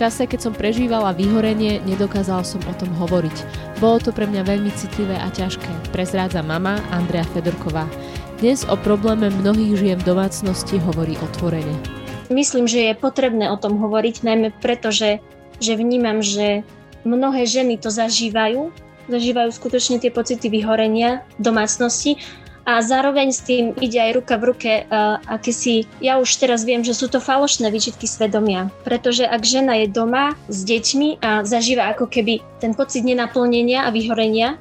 čase, keď som prežívala vyhorenie, nedokázala som o tom hovoriť. Bolo to pre mňa veľmi citlivé a ťažké, prezrádza mama Andrea Fedorková. Dnes o probléme mnohých žien v domácnosti hovorí otvorene. Myslím, že je potrebné o tom hovoriť, najmä preto, že, že vnímam, že mnohé ženy to zažívajú, zažívajú skutočne tie pocity vyhorenia v domácnosti a zároveň s tým ide aj ruka v ruke uh, akési, ja už teraz viem, že sú to falošné výčitky svedomia, pretože ak žena je doma s deťmi a zažíva ako keby ten pocit nenaplnenia a vyhorenia,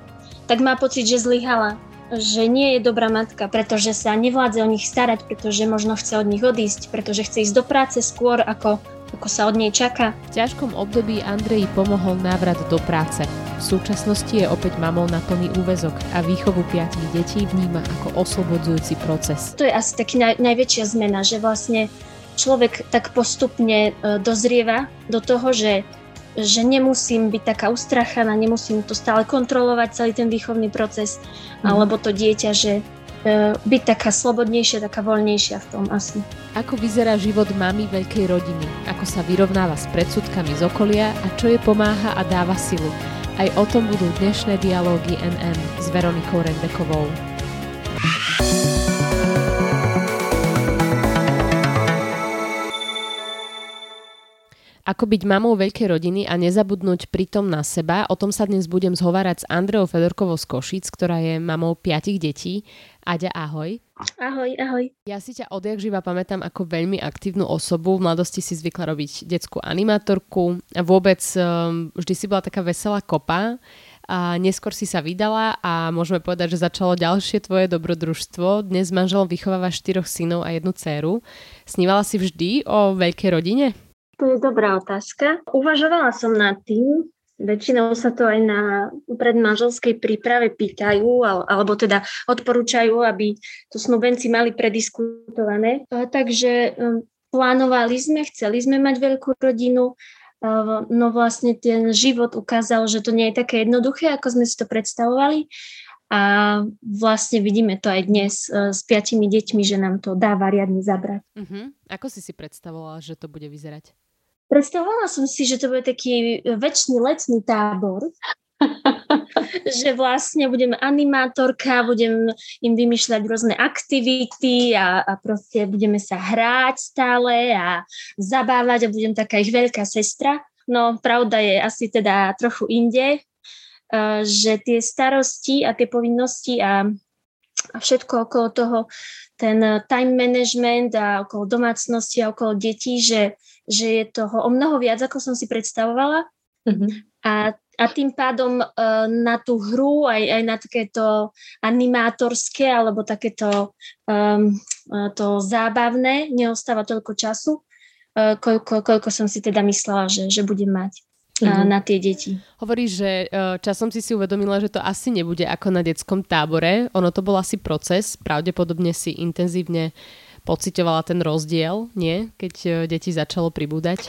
tak má pocit, že zlyhala, že nie je dobrá matka, pretože sa nevládze o nich starať, pretože možno chce od nich odísť, pretože chce ísť do práce skôr ako ako sa od nej čaká. V ťažkom období Andreji pomohol návrat do práce. V súčasnosti je opäť mamou na plný úvezok a výchovu piatich detí vníma ako oslobodzujúci proces. To je asi taký naj, najväčšia zmena, že vlastne človek tak postupne e, dozrieva do toho, že že nemusím byť taká ustrachaná, nemusím to stále kontrolovať, celý ten výchovný proces, mm. alebo to dieťa, že E, byť taká slobodnejšia, taká voľnejšia v tom asi. Ako vyzerá život mamy veľkej rodiny? Ako sa vyrovnáva s predsudkami z okolia a čo je pomáha a dáva silu? Aj o tom budú dnešné dialógy NM s Veronikou Rendekovou. Ako byť mamou veľkej rodiny a nezabudnúť pritom na seba, o tom sa dnes budem zhovárať s Andreou Fedorkovou z Košic, ktorá je mamou piatich detí. Aďa, ahoj. Ahoj, ahoj. Ja si ťa odjak živa pamätám ako veľmi aktívnu osobu. V mladosti si zvykla robiť detskú animátorku a vôbec um, vždy si bola taká veselá kopa a neskôr si sa vydala a môžeme povedať, že začalo ďalšie tvoje dobrodružstvo. Dnes manželom vychováva štyroch synov a jednu dceru. Snívala si vždy o veľkej rodine? To je dobrá otázka. Uvažovala som nad tým, väčšinou sa to aj na predmanželskej príprave pýtajú, alebo teda odporúčajú, aby to snúbenci mali prediskutované. Takže um, plánovali sme, chceli sme mať veľkú rodinu, no vlastne ten život ukázal, že to nie je také jednoduché, ako sme si to predstavovali. A vlastne vidíme to aj dnes uh, s piatimi deťmi, že nám to dáva riadne zabrať. Uh-huh. Ako si si predstavovala, že to bude vyzerať? Predstavovala som si, že to bude taký väčší letný tábor, že vlastne budem animátorka, budem im vymýšľať rôzne aktivity a, a proste budeme sa hrať stále a zabávať a budem taká ich veľká sestra. No pravda je asi teda trochu inde, uh, že tie starosti a tie povinnosti a, a všetko okolo toho, ten time management a okolo domácnosti a okolo detí, že že je toho o mnoho viac, ako som si predstavovala. Mm-hmm. A, a tým pádom uh, na tú hru, aj, aj na takéto animátorské alebo takéto um, to zábavné neostáva toľko času, uh, koľko, koľko som si teda myslela, že, že budem mať mm-hmm. na tie deti. Hovoríš, že časom si si uvedomila, že to asi nebude ako na detskom tábore. Ono to bol asi proces, pravdepodobne si intenzívne uh, pocitovala ten rozdiel, nie? Keď e, deti začalo pribúdať?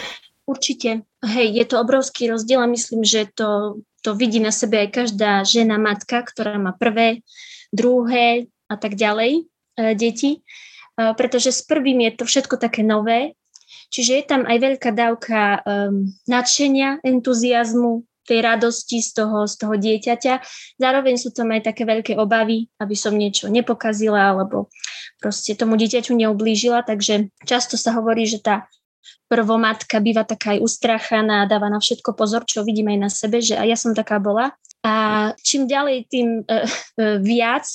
Určite. Hej, je to obrovský rozdiel a myslím, že to, to vidí na sebe aj každá žena, matka, ktorá má prvé, druhé a tak ďalej e, deti. E, pretože s prvým je to všetko také nové, čiže je tam aj veľká dávka e, nadšenia, entuziasmu, tej radosti z toho, z toho dieťaťa. Zároveň sú tam aj také veľké obavy, aby som niečo nepokazila alebo proste tomu dieťaťu neublížila, takže často sa hovorí, že tá prvomatka býva taká aj ustrachaná, dáva na všetko pozor, čo vidím aj na sebe, že aj ja som taká bola. A čím ďalej, tým uh, uh, viac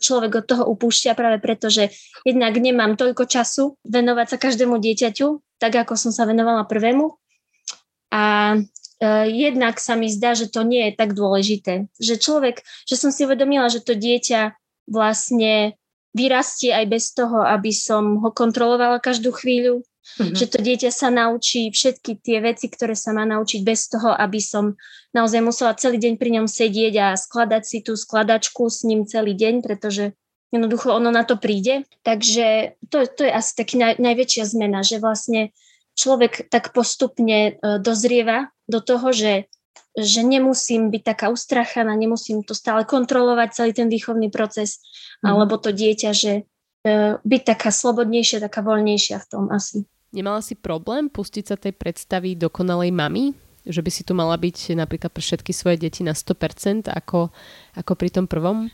človek od toho upúšťa práve preto, že jednak nemám toľko času venovať sa každému dieťaťu, tak ako som sa venovala prvému. A jednak sa mi zdá, že to nie je tak dôležité. Že človek, že som si uvedomila, že to dieťa vlastne vyrastie aj bez toho, aby som ho kontrolovala každú chvíľu, mm-hmm. že to dieťa sa naučí všetky tie veci, ktoré sa má naučiť bez toho, aby som naozaj musela celý deň pri ňom sedieť a skladať si tú skladačku s ním celý deň, pretože jednoducho ono na to príde. Takže to, to je asi taký naj, najväčšia zmena, že vlastne človek tak postupne uh, dozrieva do toho, že, že nemusím byť taká ustrachaná, nemusím to stále kontrolovať, celý ten výchovný proces, mm. alebo to dieťa, že e, byť taká slobodnejšia, taká voľnejšia v tom asi. Nemala si problém pustiť sa tej predstavy dokonalej mamy? Že by si tu mala byť napríklad pre všetky svoje deti na 100% ako, ako pri tom prvom?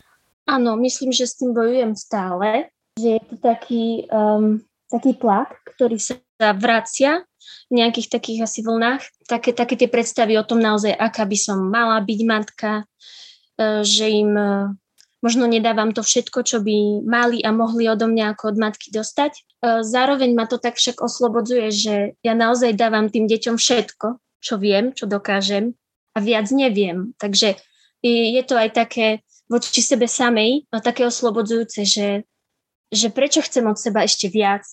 Áno, myslím, že s tým bojujem stále. Že je to taký, um, taký tlak, ktorý sa vracia v nejakých takých asi vlnách. Také, také tie predstavy o tom naozaj, aká by som mala byť matka, uh, že im uh, možno nedávam to všetko, čo by mali a mohli odo mňa ako od matky dostať. E, zároveň ma to tak však oslobodzuje, že ja naozaj dávam tým deťom všetko, čo viem, čo dokážem a viac neviem. Takže je to aj také voči sebe samej a také oslobodzujúce, že, že prečo chcem od seba ešte viac,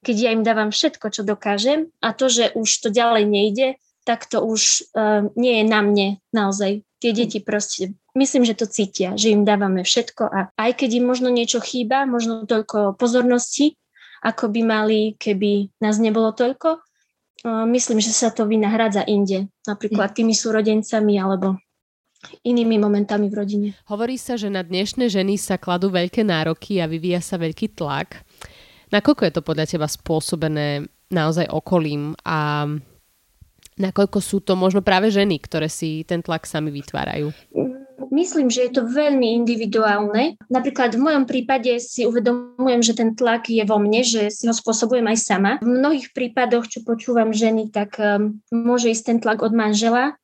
keď ja im dávam všetko, čo dokážem a to, že už to ďalej nejde, tak to už uh, nie je na mne naozaj. Tie deti proste, myslím, že to cítia, že im dávame všetko a aj keď im možno niečo chýba, možno toľko pozornosti, ako by mali, keby nás nebolo toľko. Myslím, že sa to vynahrádza inde, napríklad tými súrodencami alebo inými momentami v rodine. Hovorí sa, že na dnešné ženy sa kladú veľké nároky a vyvíja sa veľký tlak. Nakoľko je to podľa teba spôsobené naozaj okolím a nakoľko sú to možno práve ženy, ktoré si ten tlak sami vytvárajú? Myslím, že je to veľmi individuálne. Napríklad v mojom prípade si uvedomujem, že ten tlak je vo mne, že si ho spôsobujem aj sama. V mnohých prípadoch, čo počúvam ženy, tak um, môže ísť ten tlak od manžela,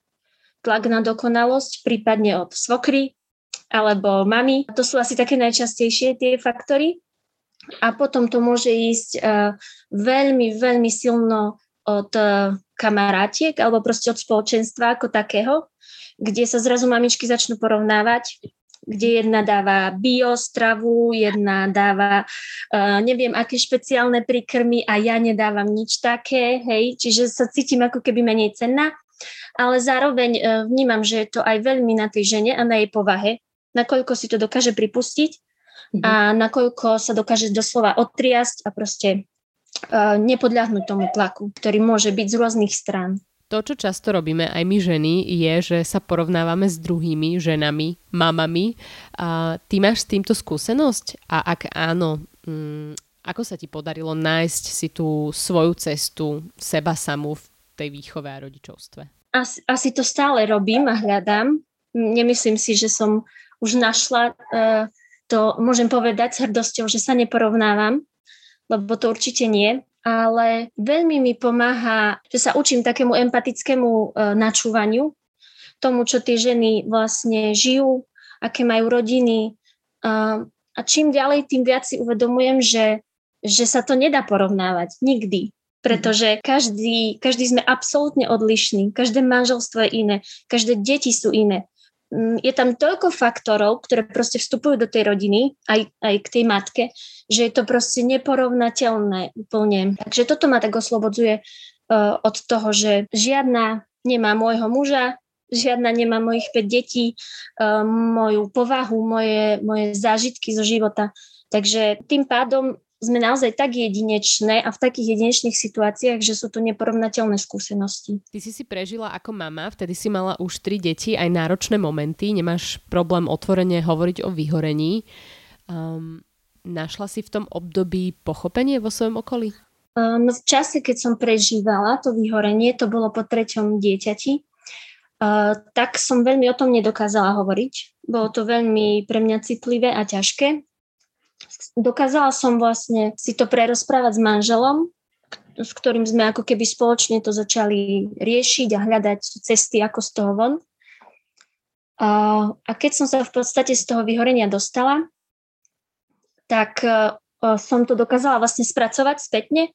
tlak na dokonalosť, prípadne od svokry alebo mami. To sú asi také najčastejšie tie faktory. A potom to môže ísť uh, veľmi, veľmi silno od uh, kamarátiek alebo proste od spoločenstva ako takého kde sa zrazu mamičky začnú porovnávať, kde jedna dáva biostravu, jedna dáva uh, neviem aké špeciálne príkrmy a ja nedávam nič také, hej, čiže sa cítim ako keby menej cenná, ale zároveň vnímam, že je to aj veľmi na tej žene a na jej povahe, nakoľko si to dokáže pripustiť mm-hmm. a nakoľko sa dokáže doslova otriasť a proste uh, nepodľahnúť tomu tlaku, ktorý môže byť z rôznych strán. To, čo často robíme aj my ženy, je, že sa porovnávame s druhými ženami, mamami. A ty máš s týmto skúsenosť? A ak áno, mm, ako sa ti podarilo nájsť si tú svoju cestu, seba samú v tej výchove a rodičovstve? Asi, asi to stále robím a hľadám. Nemyslím si, že som už našla uh, to, môžem povedať s hrdosťou, že sa neporovnávam, lebo to určite nie ale veľmi mi pomáha, že sa učím takému empatickému e, načúvaniu, tomu, čo tie ženy vlastne žijú, aké majú rodiny. A, a čím ďalej, tým viac si uvedomujem, že, že sa to nedá porovnávať. Nikdy. Pretože každý, každý sme absolútne odlišní. Každé manželstvo je iné. Každé deti sú iné. Mm, je tam toľko faktorov, ktoré proste vstupujú do tej rodiny, aj, aj k tej matke, že je to proste neporovnateľné úplne. Takže toto ma tak oslobodzuje uh, od toho, že žiadna nemá môjho muža, žiadna nemá mojich 5 detí, uh, moju povahu, moje, moje zážitky zo života. Takže tým pádom sme naozaj tak jedinečné a v takých jedinečných situáciách, že sú to neporovnateľné skúsenosti. Ty si si prežila ako mama, vtedy si mala už tri deti, aj náročné momenty, nemáš problém otvorene hovoriť o vyhorení. Um, našla si v tom období pochopenie vo svojom okolí? Um, v čase, keď som prežívala to vyhorenie, to bolo po treťom dieťati, uh, tak som veľmi o tom nedokázala hovoriť. Bolo to veľmi pre mňa citlivé a ťažké dokázala som vlastne si to prerozprávať s manželom, s ktorým sme ako keby spoločne to začali riešiť a hľadať cesty, ako z toho von. A, keď som sa v podstate z toho vyhorenia dostala, tak a, e, som to dokázala vlastne spracovať spätne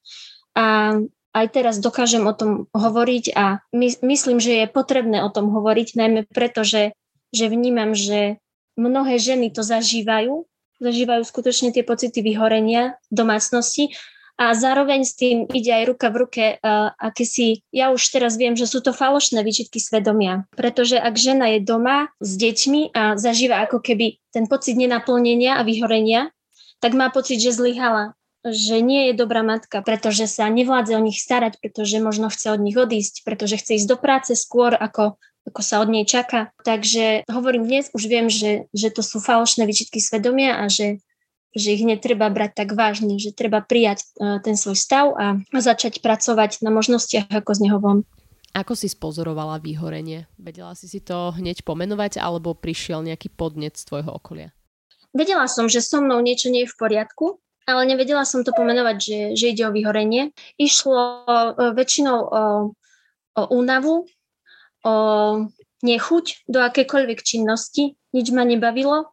a aj teraz dokážem o tom hovoriť a my, myslím, že je potrebné o tom hovoriť, najmä preto, že, že vnímam, že mnohé ženy to zažívajú zažívajú skutočne tie pocity vyhorenia v domácnosti. A zároveň s tým ide aj ruka v ruke uh, akési, ja už teraz viem, že sú to falošné výčitky svedomia, pretože ak žena je doma s deťmi a zažíva ako keby ten pocit nenaplnenia a vyhorenia, tak má pocit, že zlyhala, že nie je dobrá matka, pretože sa nevládze o nich starať, pretože možno chce od nich odísť, pretože chce ísť do práce skôr, ako ako sa od nej čaká. Takže hovorím dnes, už viem, že, že to sú falošné výčitky svedomia a že, že ich netreba brať tak vážne, že treba prijať uh, ten svoj stav a, a začať pracovať na možnostiach, ako z neho von. Ako si spozorovala vyhorenie? Vedela si si to hneď pomenovať alebo prišiel nejaký podnec z tvojho okolia? Vedela som, že so mnou niečo nie je v poriadku, ale nevedela som to pomenovať, že, že ide o vyhorenie. Išlo uh, väčšinou o, o únavu, o nechuť do akékoľvek činnosti, nič ma nebavilo.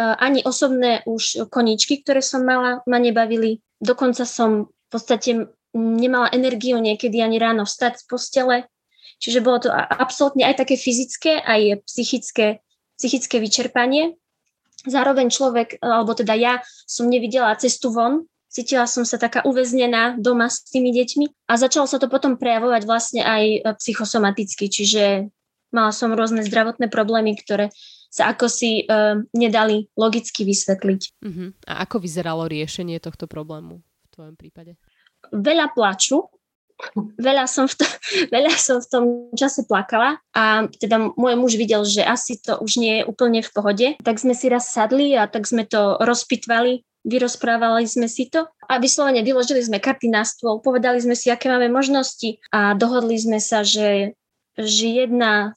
Ani osobné už koničky, ktoré som mala, ma nebavili. Dokonca som v podstate nemala energiu niekedy ani ráno vstať z postele. Čiže bolo to absolútne aj také fyzické, aj psychické, psychické vyčerpanie. Zároveň človek, alebo teda ja, som nevidela cestu von, cítila som sa taká uväznená doma s tými deťmi a začalo sa to potom prejavovať vlastne aj e, psychosomaticky, čiže mala som rôzne zdravotné problémy, ktoré sa ako si uh, nedali logicky vysvetliť. Uh-huh. A ako vyzeralo riešenie tohto problému v tvojom prípade? Veľa plaču, veľa som, v to, veľa som v tom čase plakala a teda môj muž videl, že asi to už nie je úplne v pohode, tak sme si raz sadli a tak sme to rozpitvali, vyrozprávali sme si to a vyslovene vyložili sme karty na stôl, povedali sme si, aké máme možnosti a dohodli sme sa, že, že jedna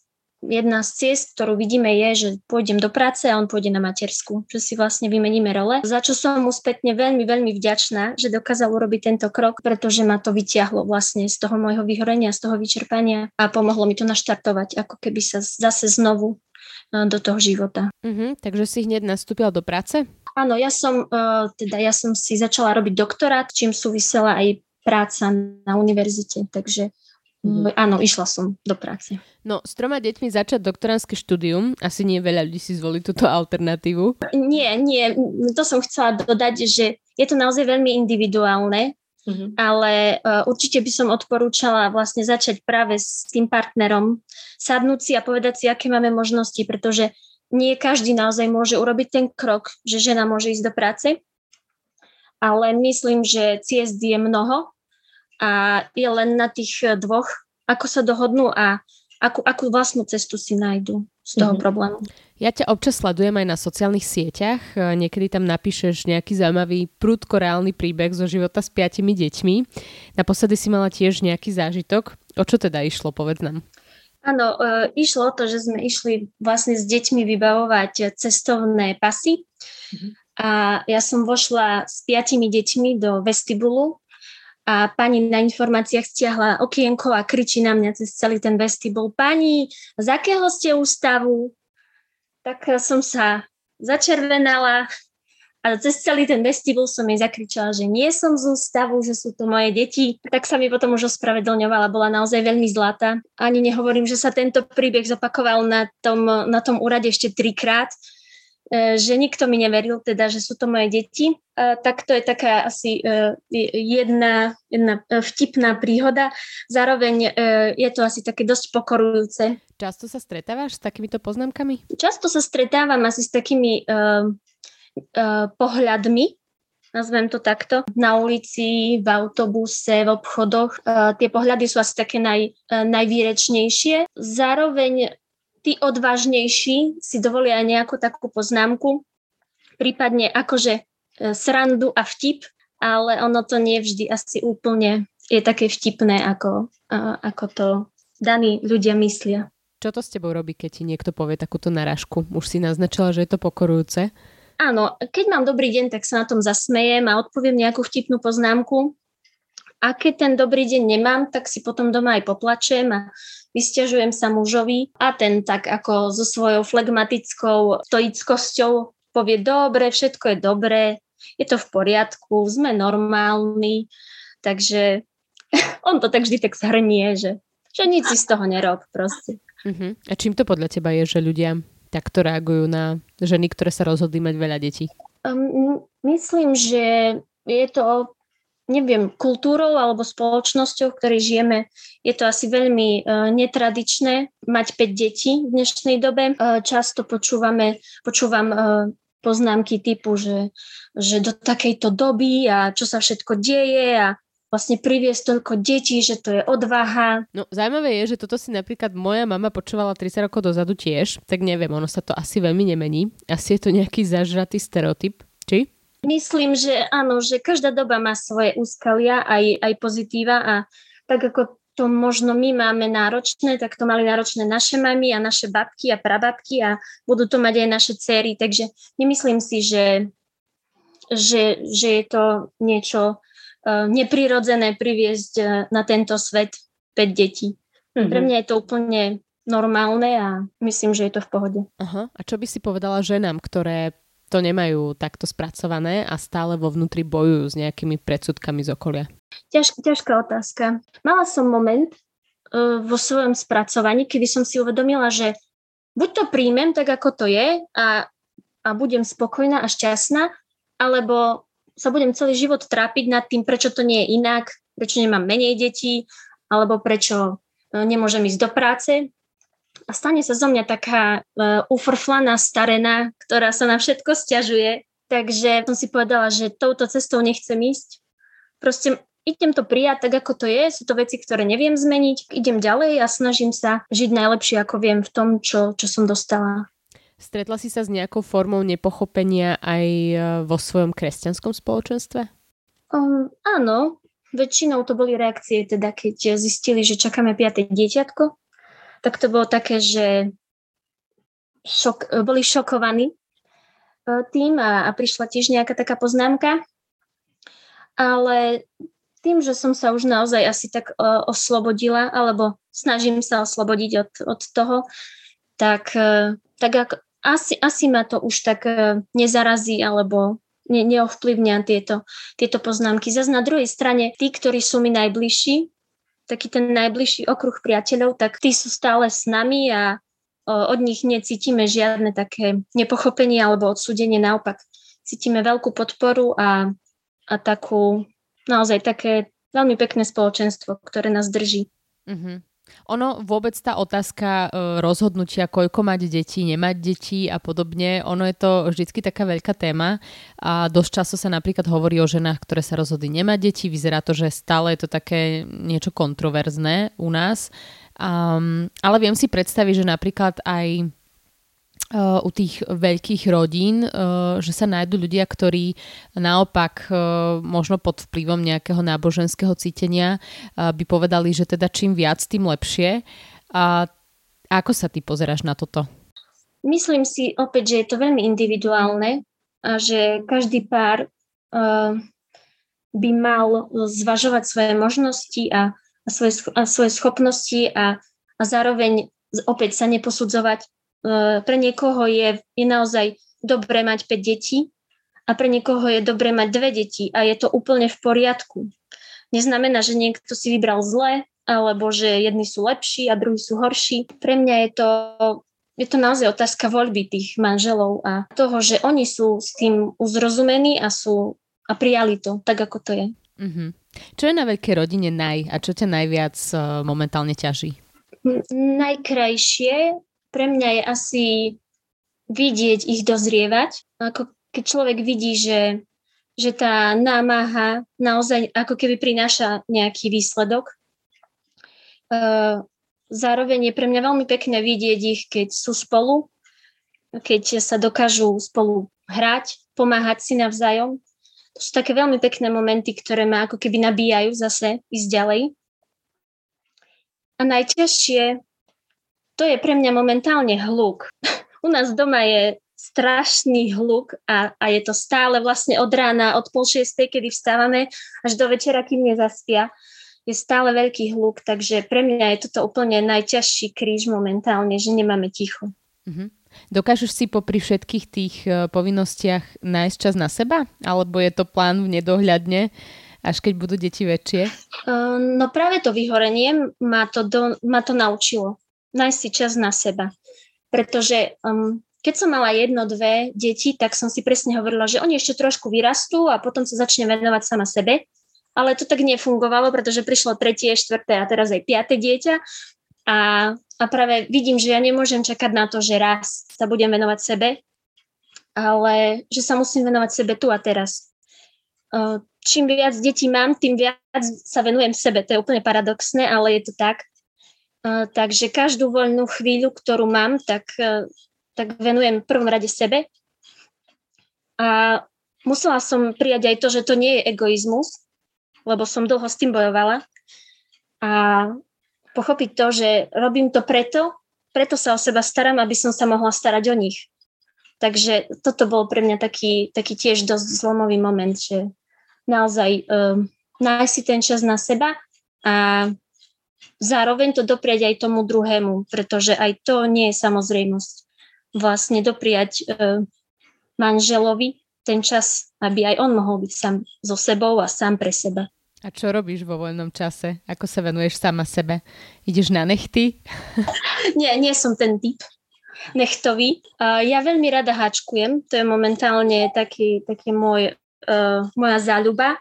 jedna z ciest, ktorú vidíme, je, že pôjdem do práce a on pôjde na matersku, že si vlastne vymeníme role. Za čo som mu spätne veľmi, veľmi vďačná, že dokázal urobiť tento krok, pretože ma to vyťahlo vlastne z toho môjho vyhorenia, z toho vyčerpania a pomohlo mi to naštartovať, ako keby sa zase znovu e, do toho života. Uh-huh, takže si hneď nastúpila do práce? Áno, ja som, uh, teda ja som si začala robiť doktorát, čím súvisela aj práca na univerzite, takže Mm, áno, išla som do práce. No, s troma deťmi začať doktoránske štúdium, asi nie veľa ľudí si zvolí túto alternatívu. Nie, nie, to som chcela dodať, že je to naozaj veľmi individuálne, mm-hmm. ale uh, určite by som odporúčala vlastne začať práve s tým partnerom, sadnúť si a povedať si, aké máme možnosti, pretože nie každý naozaj môže urobiť ten krok, že žena môže ísť do práce, ale myslím, že ciest je mnoho a je len na tých dvoch, ako sa dohodnú a akú, akú vlastnú cestu si nájdu z toho mm-hmm. problému. Ja ťa občas sledujem aj na sociálnych sieťach. Eh, niekedy tam napíšeš nejaký zaujímavý, prudko reálny príbeh zo života s piatimi deťmi. Naposledy si mala tiež nejaký zážitok. O čo teda išlo, povedz nám. Áno, e, išlo to, že sme išli vlastne s deťmi vybavovať cestovné pasy. Mm-hmm. A ja som vošla s piatimi deťmi do vestibulu a pani na informáciách stiahla okienko a kričí na mňa cez celý ten vestibul. Pani, z akého ste ústavu? Tak som sa začervenala a cez celý ten vestibul som jej zakričala, že nie som z ústavu, že sú to moje deti. Tak sa mi potom už ospravedlňovala, bola naozaj veľmi zlatá. Ani nehovorím, že sa tento príbeh zopakoval na tom, na tom úrade ešte trikrát, E, že nikto mi neveril, teda, že sú to moje deti. A tak to je taká asi e, jedna, jedna e, vtipná príhoda. Zároveň je to asi také dosť pokorujúce. Často sa stretávaš s takýmito poznámkami? Často sa stretávam asi s takými pohľadmi, nazvem to takto, na ulici, v autobuse, v obchodoch. Uh, tie pohľady sú asi také naj, uh, najvýrečnejšie. Zároveň tí odvážnejší si dovolia nejakú takú poznámku, prípadne akože e, srandu a vtip, ale ono to nie vždy asi úplne je také vtipné, ako, ako to daní ľudia myslia. Čo to s tebou robí, keď ti niekto povie takúto narážku? Už si naznačila, že je to pokorujúce. Áno, keď mám dobrý deň, tak sa na tom zasmejem a odpoviem nejakú vtipnú poznámku. A keď ten dobrý deň nemám, tak si potom doma aj poplačem a vysťažujem sa mužovi a ten tak ako so svojou flegmatickou stoickosťou povie, dobre, všetko je dobré, je to v poriadku, sme normálni, takže on to tak vždy tak zhrnie, že, že nič si z toho nerob proste. Uh-huh. A čím to podľa teba je, že ľudia takto reagujú na ženy, ktoré sa rozhodli mať veľa detí? Um, myslím, že je to neviem, kultúrou alebo spoločnosťou, v ktorej žijeme, je to asi veľmi uh, netradičné mať 5 detí v dnešnej dobe. Uh, často počúvame, počúvam uh, poznámky typu, že, že do takejto doby a čo sa všetko deje a vlastne priviesť toľko detí, že to je odvaha. No zaujímavé je, že toto si napríklad moja mama počúvala 30 rokov dozadu tiež, tak neviem, ono sa to asi veľmi nemení. Asi je to nejaký zažratý stereotyp, či? Myslím, že áno, že každá doba má svoje úskalia, aj, aj pozitíva a tak ako to možno my máme náročné, tak to mali náročné naše mamy a naše babky a prababky a budú to mať aj naše céry. Takže nemyslím si, že, že, že je to niečo neprirodzené priviesť uh, na tento svet 5 detí. Mm-hmm. Pre mňa je to úplne normálne a myslím, že je to v pohode. Aha. A čo by si povedala ženám, ktoré to nemajú takto spracované a stále vo vnútri bojujú s nejakými predsudkami z okolia? Ťaž, ťažká otázka. Mala som moment uh, vo svojom spracovaní, kedy som si uvedomila, že buď to príjmem tak, ako to je a, a budem spokojná a šťastná, alebo sa budem celý život trápiť nad tým, prečo to nie je inak, prečo nemám menej detí, alebo prečo uh, nemôžem ísť do práce a stane sa zo mňa taká uh, ufrflaná starená, ktorá sa na všetko stiažuje. Takže som si povedala, že touto cestou nechcem ísť. Proste idem to prijať tak, ako to je. Sú to veci, ktoré neviem zmeniť. Idem ďalej a snažím sa žiť najlepšie, ako viem v tom, čo, čo som dostala. Stretla si sa s nejakou formou nepochopenia aj e, vo svojom kresťanskom spoločenstve? Um, áno, väčšinou to boli reakcie, teda keď zistili, že čakáme piaté dieťatko, tak to bolo také, že šok, boli šokovaní e, tým a, a prišla tiež nejaká taká poznámka. Ale tým, že som sa už naozaj asi tak uh, oslobodila, alebo snažím sa oslobodiť od, od toho, tak, uh, tak ak, asi, asi ma to už tak uh, nezarazí, alebo ne, neovplyvňa tieto, tieto poznámky. Zas na druhej strane, tí, ktorí sú mi najbližší, taký ten najbližší okruh priateľov, tak tí sú stále s nami a od nich necítime žiadne také nepochopenie alebo odsúdenie, naopak cítime veľkú podporu a, a takú, naozaj také veľmi pekné spoločenstvo, ktoré nás drží. Mm-hmm. Ono vôbec tá otázka e, rozhodnutia, koľko mať detí, nemať detí a podobne, ono je to vždycky taká veľká téma a dosť často sa napríklad hovorí o ženách, ktoré sa rozhodli nemať deti. Vyzerá to, že stále je to také niečo kontroverzné u nás. Um, ale viem si predstaviť, že napríklad aj u tých veľkých rodín, že sa nájdú ľudia, ktorí naopak možno pod vplyvom nejakého náboženského cítenia by povedali, že teda čím viac, tým lepšie. A ako sa ty pozeráš na toto? Myslím si opäť, že je to veľmi individuálne a že každý pár by mal zvažovať svoje možnosti a, svoje, a svoje schopnosti a, a zároveň opäť sa neposudzovať E, pre niekoho je, je naozaj dobré mať 5 detí a pre niekoho je dobré mať dve deti a je to úplne v poriadku. Neznamená, že niekto si vybral zle alebo že jedni sú lepší a druhí sú horší. Pre mňa je to, je to naozaj otázka voľby tých manželov a toho, že oni sú s tým uzrozumení a sú a prijali to tak, ako to je. Mm-hmm. Čo je na veľkej rodine naj a čo ťa najviac uh, momentálne ťaží? Najkrajšie pre mňa je asi vidieť ich dozrievať. Ako keď človek vidí, že, že tá námaha naozaj ako keby prináša nejaký výsledok. Zároveň je pre mňa veľmi pekné vidieť ich, keď sú spolu, keď sa dokážu spolu hrať, pomáhať si navzájom. To sú také veľmi pekné momenty, ktoré ma ako keby nabíjajú zase ísť ďalej. A najťažšie to je pre mňa momentálne hluk. U nás doma je strašný hluk a, a je to stále vlastne od rána, od pol šiestej, kedy vstávame, až do večera, kým nezaspia. Je stále veľký hluk, takže pre mňa je toto úplne najťažší kríž momentálne, že nemáme ticho. Mm-hmm. Dokážeš si popri všetkých tých uh, povinnostiach nájsť čas na seba? Alebo je to plán v nedohľadne, až keď budú deti väčšie? Uh, no práve to vyhorenie ma to, do, ma to naučilo nájsť si čas na seba. Pretože um, keď som mala jedno, dve deti, tak som si presne hovorila, že oni ešte trošku vyrastú a potom sa začne venovať sama sebe. Ale to tak nefungovalo, pretože prišlo tretie, štvrté a teraz aj piaté dieťa. A, a práve vidím, že ja nemôžem čakať na to, že raz sa budem venovať sebe, ale že sa musím venovať sebe tu a teraz. Čím viac detí mám, tým viac sa venujem sebe. To je úplne paradoxné, ale je to tak takže každú voľnú chvíľu, ktorú mám, tak, e, tak venujem v prvom rade sebe. A musela som prijať aj to, že to nie je egoizmus, lebo som dlho s tým bojovala. A pochopiť to, že robím to preto, preto sa o seba starám, aby som sa mohla starať o nich. Takže toto bol pre mňa taký, taký tiež dosť zlomový moment, že naozaj um, nájsť si ten čas na seba a zároveň to dopriať aj tomu druhému, pretože aj to nie je samozrejmosť. Vlastne dopriať uh, manželovi ten čas, aby aj on mohol byť sám so sebou a sám pre seba. A čo robíš vo voľnom čase? Ako sa venuješ sama sebe? Ideš na nechty? nie, nie som ten typ nechtový. Ja veľmi rada háčkujem, to je momentálne taký, taký môj, uh, moja záľuba.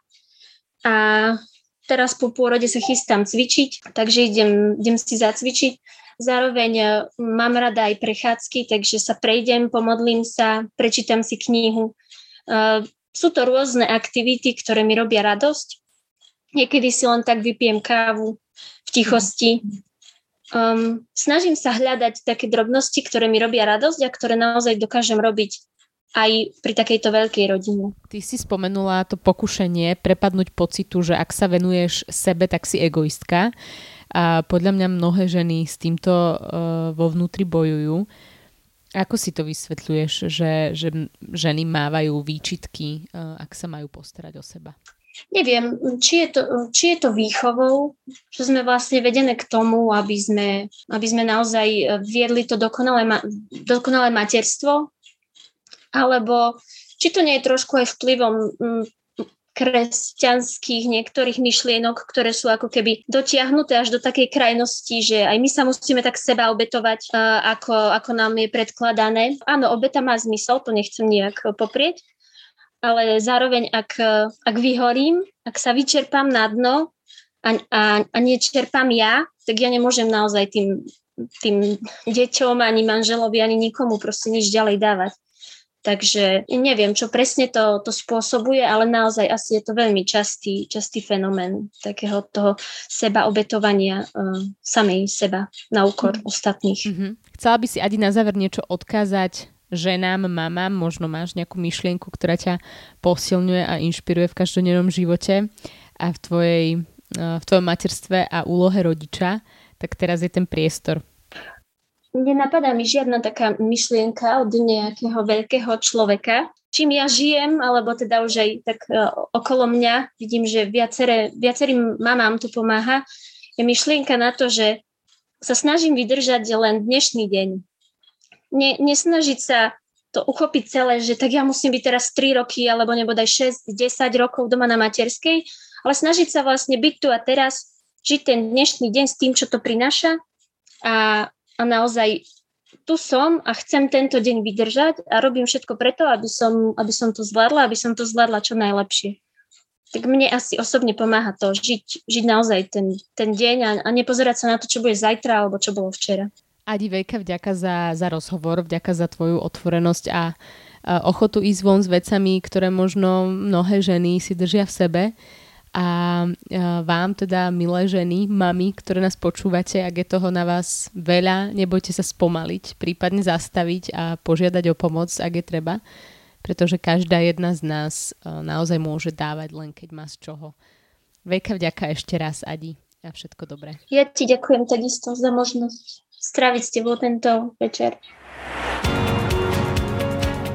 A teraz po pôrode sa chystám cvičiť, takže idem, idem si zacvičiť. Zároveň uh, mám rada aj prechádzky, takže sa prejdem, pomodlím sa, prečítam si knihu. Uh, sú to rôzne aktivity, ktoré mi robia radosť Niekedy si len tak vypijem kávu v tichosti. Um, snažím sa hľadať také drobnosti, ktoré mi robia radosť a ktoré naozaj dokážem robiť aj pri takejto veľkej rodine. Ty si spomenula to pokušenie prepadnúť pocitu, že ak sa venuješ sebe, tak si egoistka. A podľa mňa mnohé ženy s týmto uh, vo vnútri bojujú. Ako si to vysvetľuješ, že, že ženy mávajú výčitky, uh, ak sa majú postarať o seba? neviem, či je, to, či je to výchovou, že sme vlastne vedené k tomu, aby sme, aby sme naozaj viedli to dokonalé, dokonalé materstvo, alebo či to nie je trošku aj vplyvom kresťanských niektorých myšlienok, ktoré sú ako keby dotiahnuté až do takej krajnosti, že aj my sa musíme tak seba obetovať, ako, ako nám je predkladané. Áno, obeta má zmysel, to nechcem nejak poprieť, ale zároveň, ak, ak vyhorím, ak sa vyčerpám na dno a, a, a nečerpám ja, tak ja nemôžem naozaj tým, tým deťom, ani manželovi, ani nikomu proste nič ďalej dávať. Takže neviem, čo presne to, to spôsobuje, ale naozaj asi je to veľmi častý, častý fenomén takého toho seba obetovania uh, samej seba na úkor mm. ostatných. Mm-hmm. Chcela by si Adi na záver niečo odkázať ženám, mamám, možno máš nejakú myšlienku, ktorá ťa posilňuje a inšpiruje v každodennom živote a v, tvojej, v tvojom materstve a úlohe rodiča, tak teraz je ten priestor. Nenapadá mi žiadna taká myšlienka od nejakého veľkého človeka. Čím ja žijem, alebo teda už aj tak uh, okolo mňa, vidím, že viacere, viacerým mamám to pomáha, je myšlienka na to, že sa snažím vydržať len dnešný deň ne, nesnažiť sa to uchopiť celé, že tak ja musím byť teraz 3 roky alebo nebodaj 6, 10 rokov doma na materskej, ale snažiť sa vlastne byť tu a teraz, žiť ten dnešný deň s tým, čo to prináša a, a naozaj tu som a chcem tento deň vydržať a robím všetko preto, aby som, aby som to zvládla, aby som to zvládla čo najlepšie. Tak mne asi osobne pomáha to, žiť, žiť naozaj ten, ten deň a, a nepozerať sa na to, čo bude zajtra alebo čo bolo včera. Adi, veľká vďaka za, za rozhovor, vďaka za tvoju otvorenosť a ochotu ísť von s vecami, ktoré možno mnohé ženy si držia v sebe. A, a vám teda, milé ženy, mami, ktoré nás počúvate, ak je toho na vás veľa, nebojte sa spomaliť, prípadne zastaviť a požiadať o pomoc, ak je treba, pretože každá jedna z nás naozaj môže dávať len keď má z čoho. Veľká vďaka ešte raz, Adi, a všetko dobré. Ja ti ďakujem takisto za možnosť stráviť s tebou tento večer.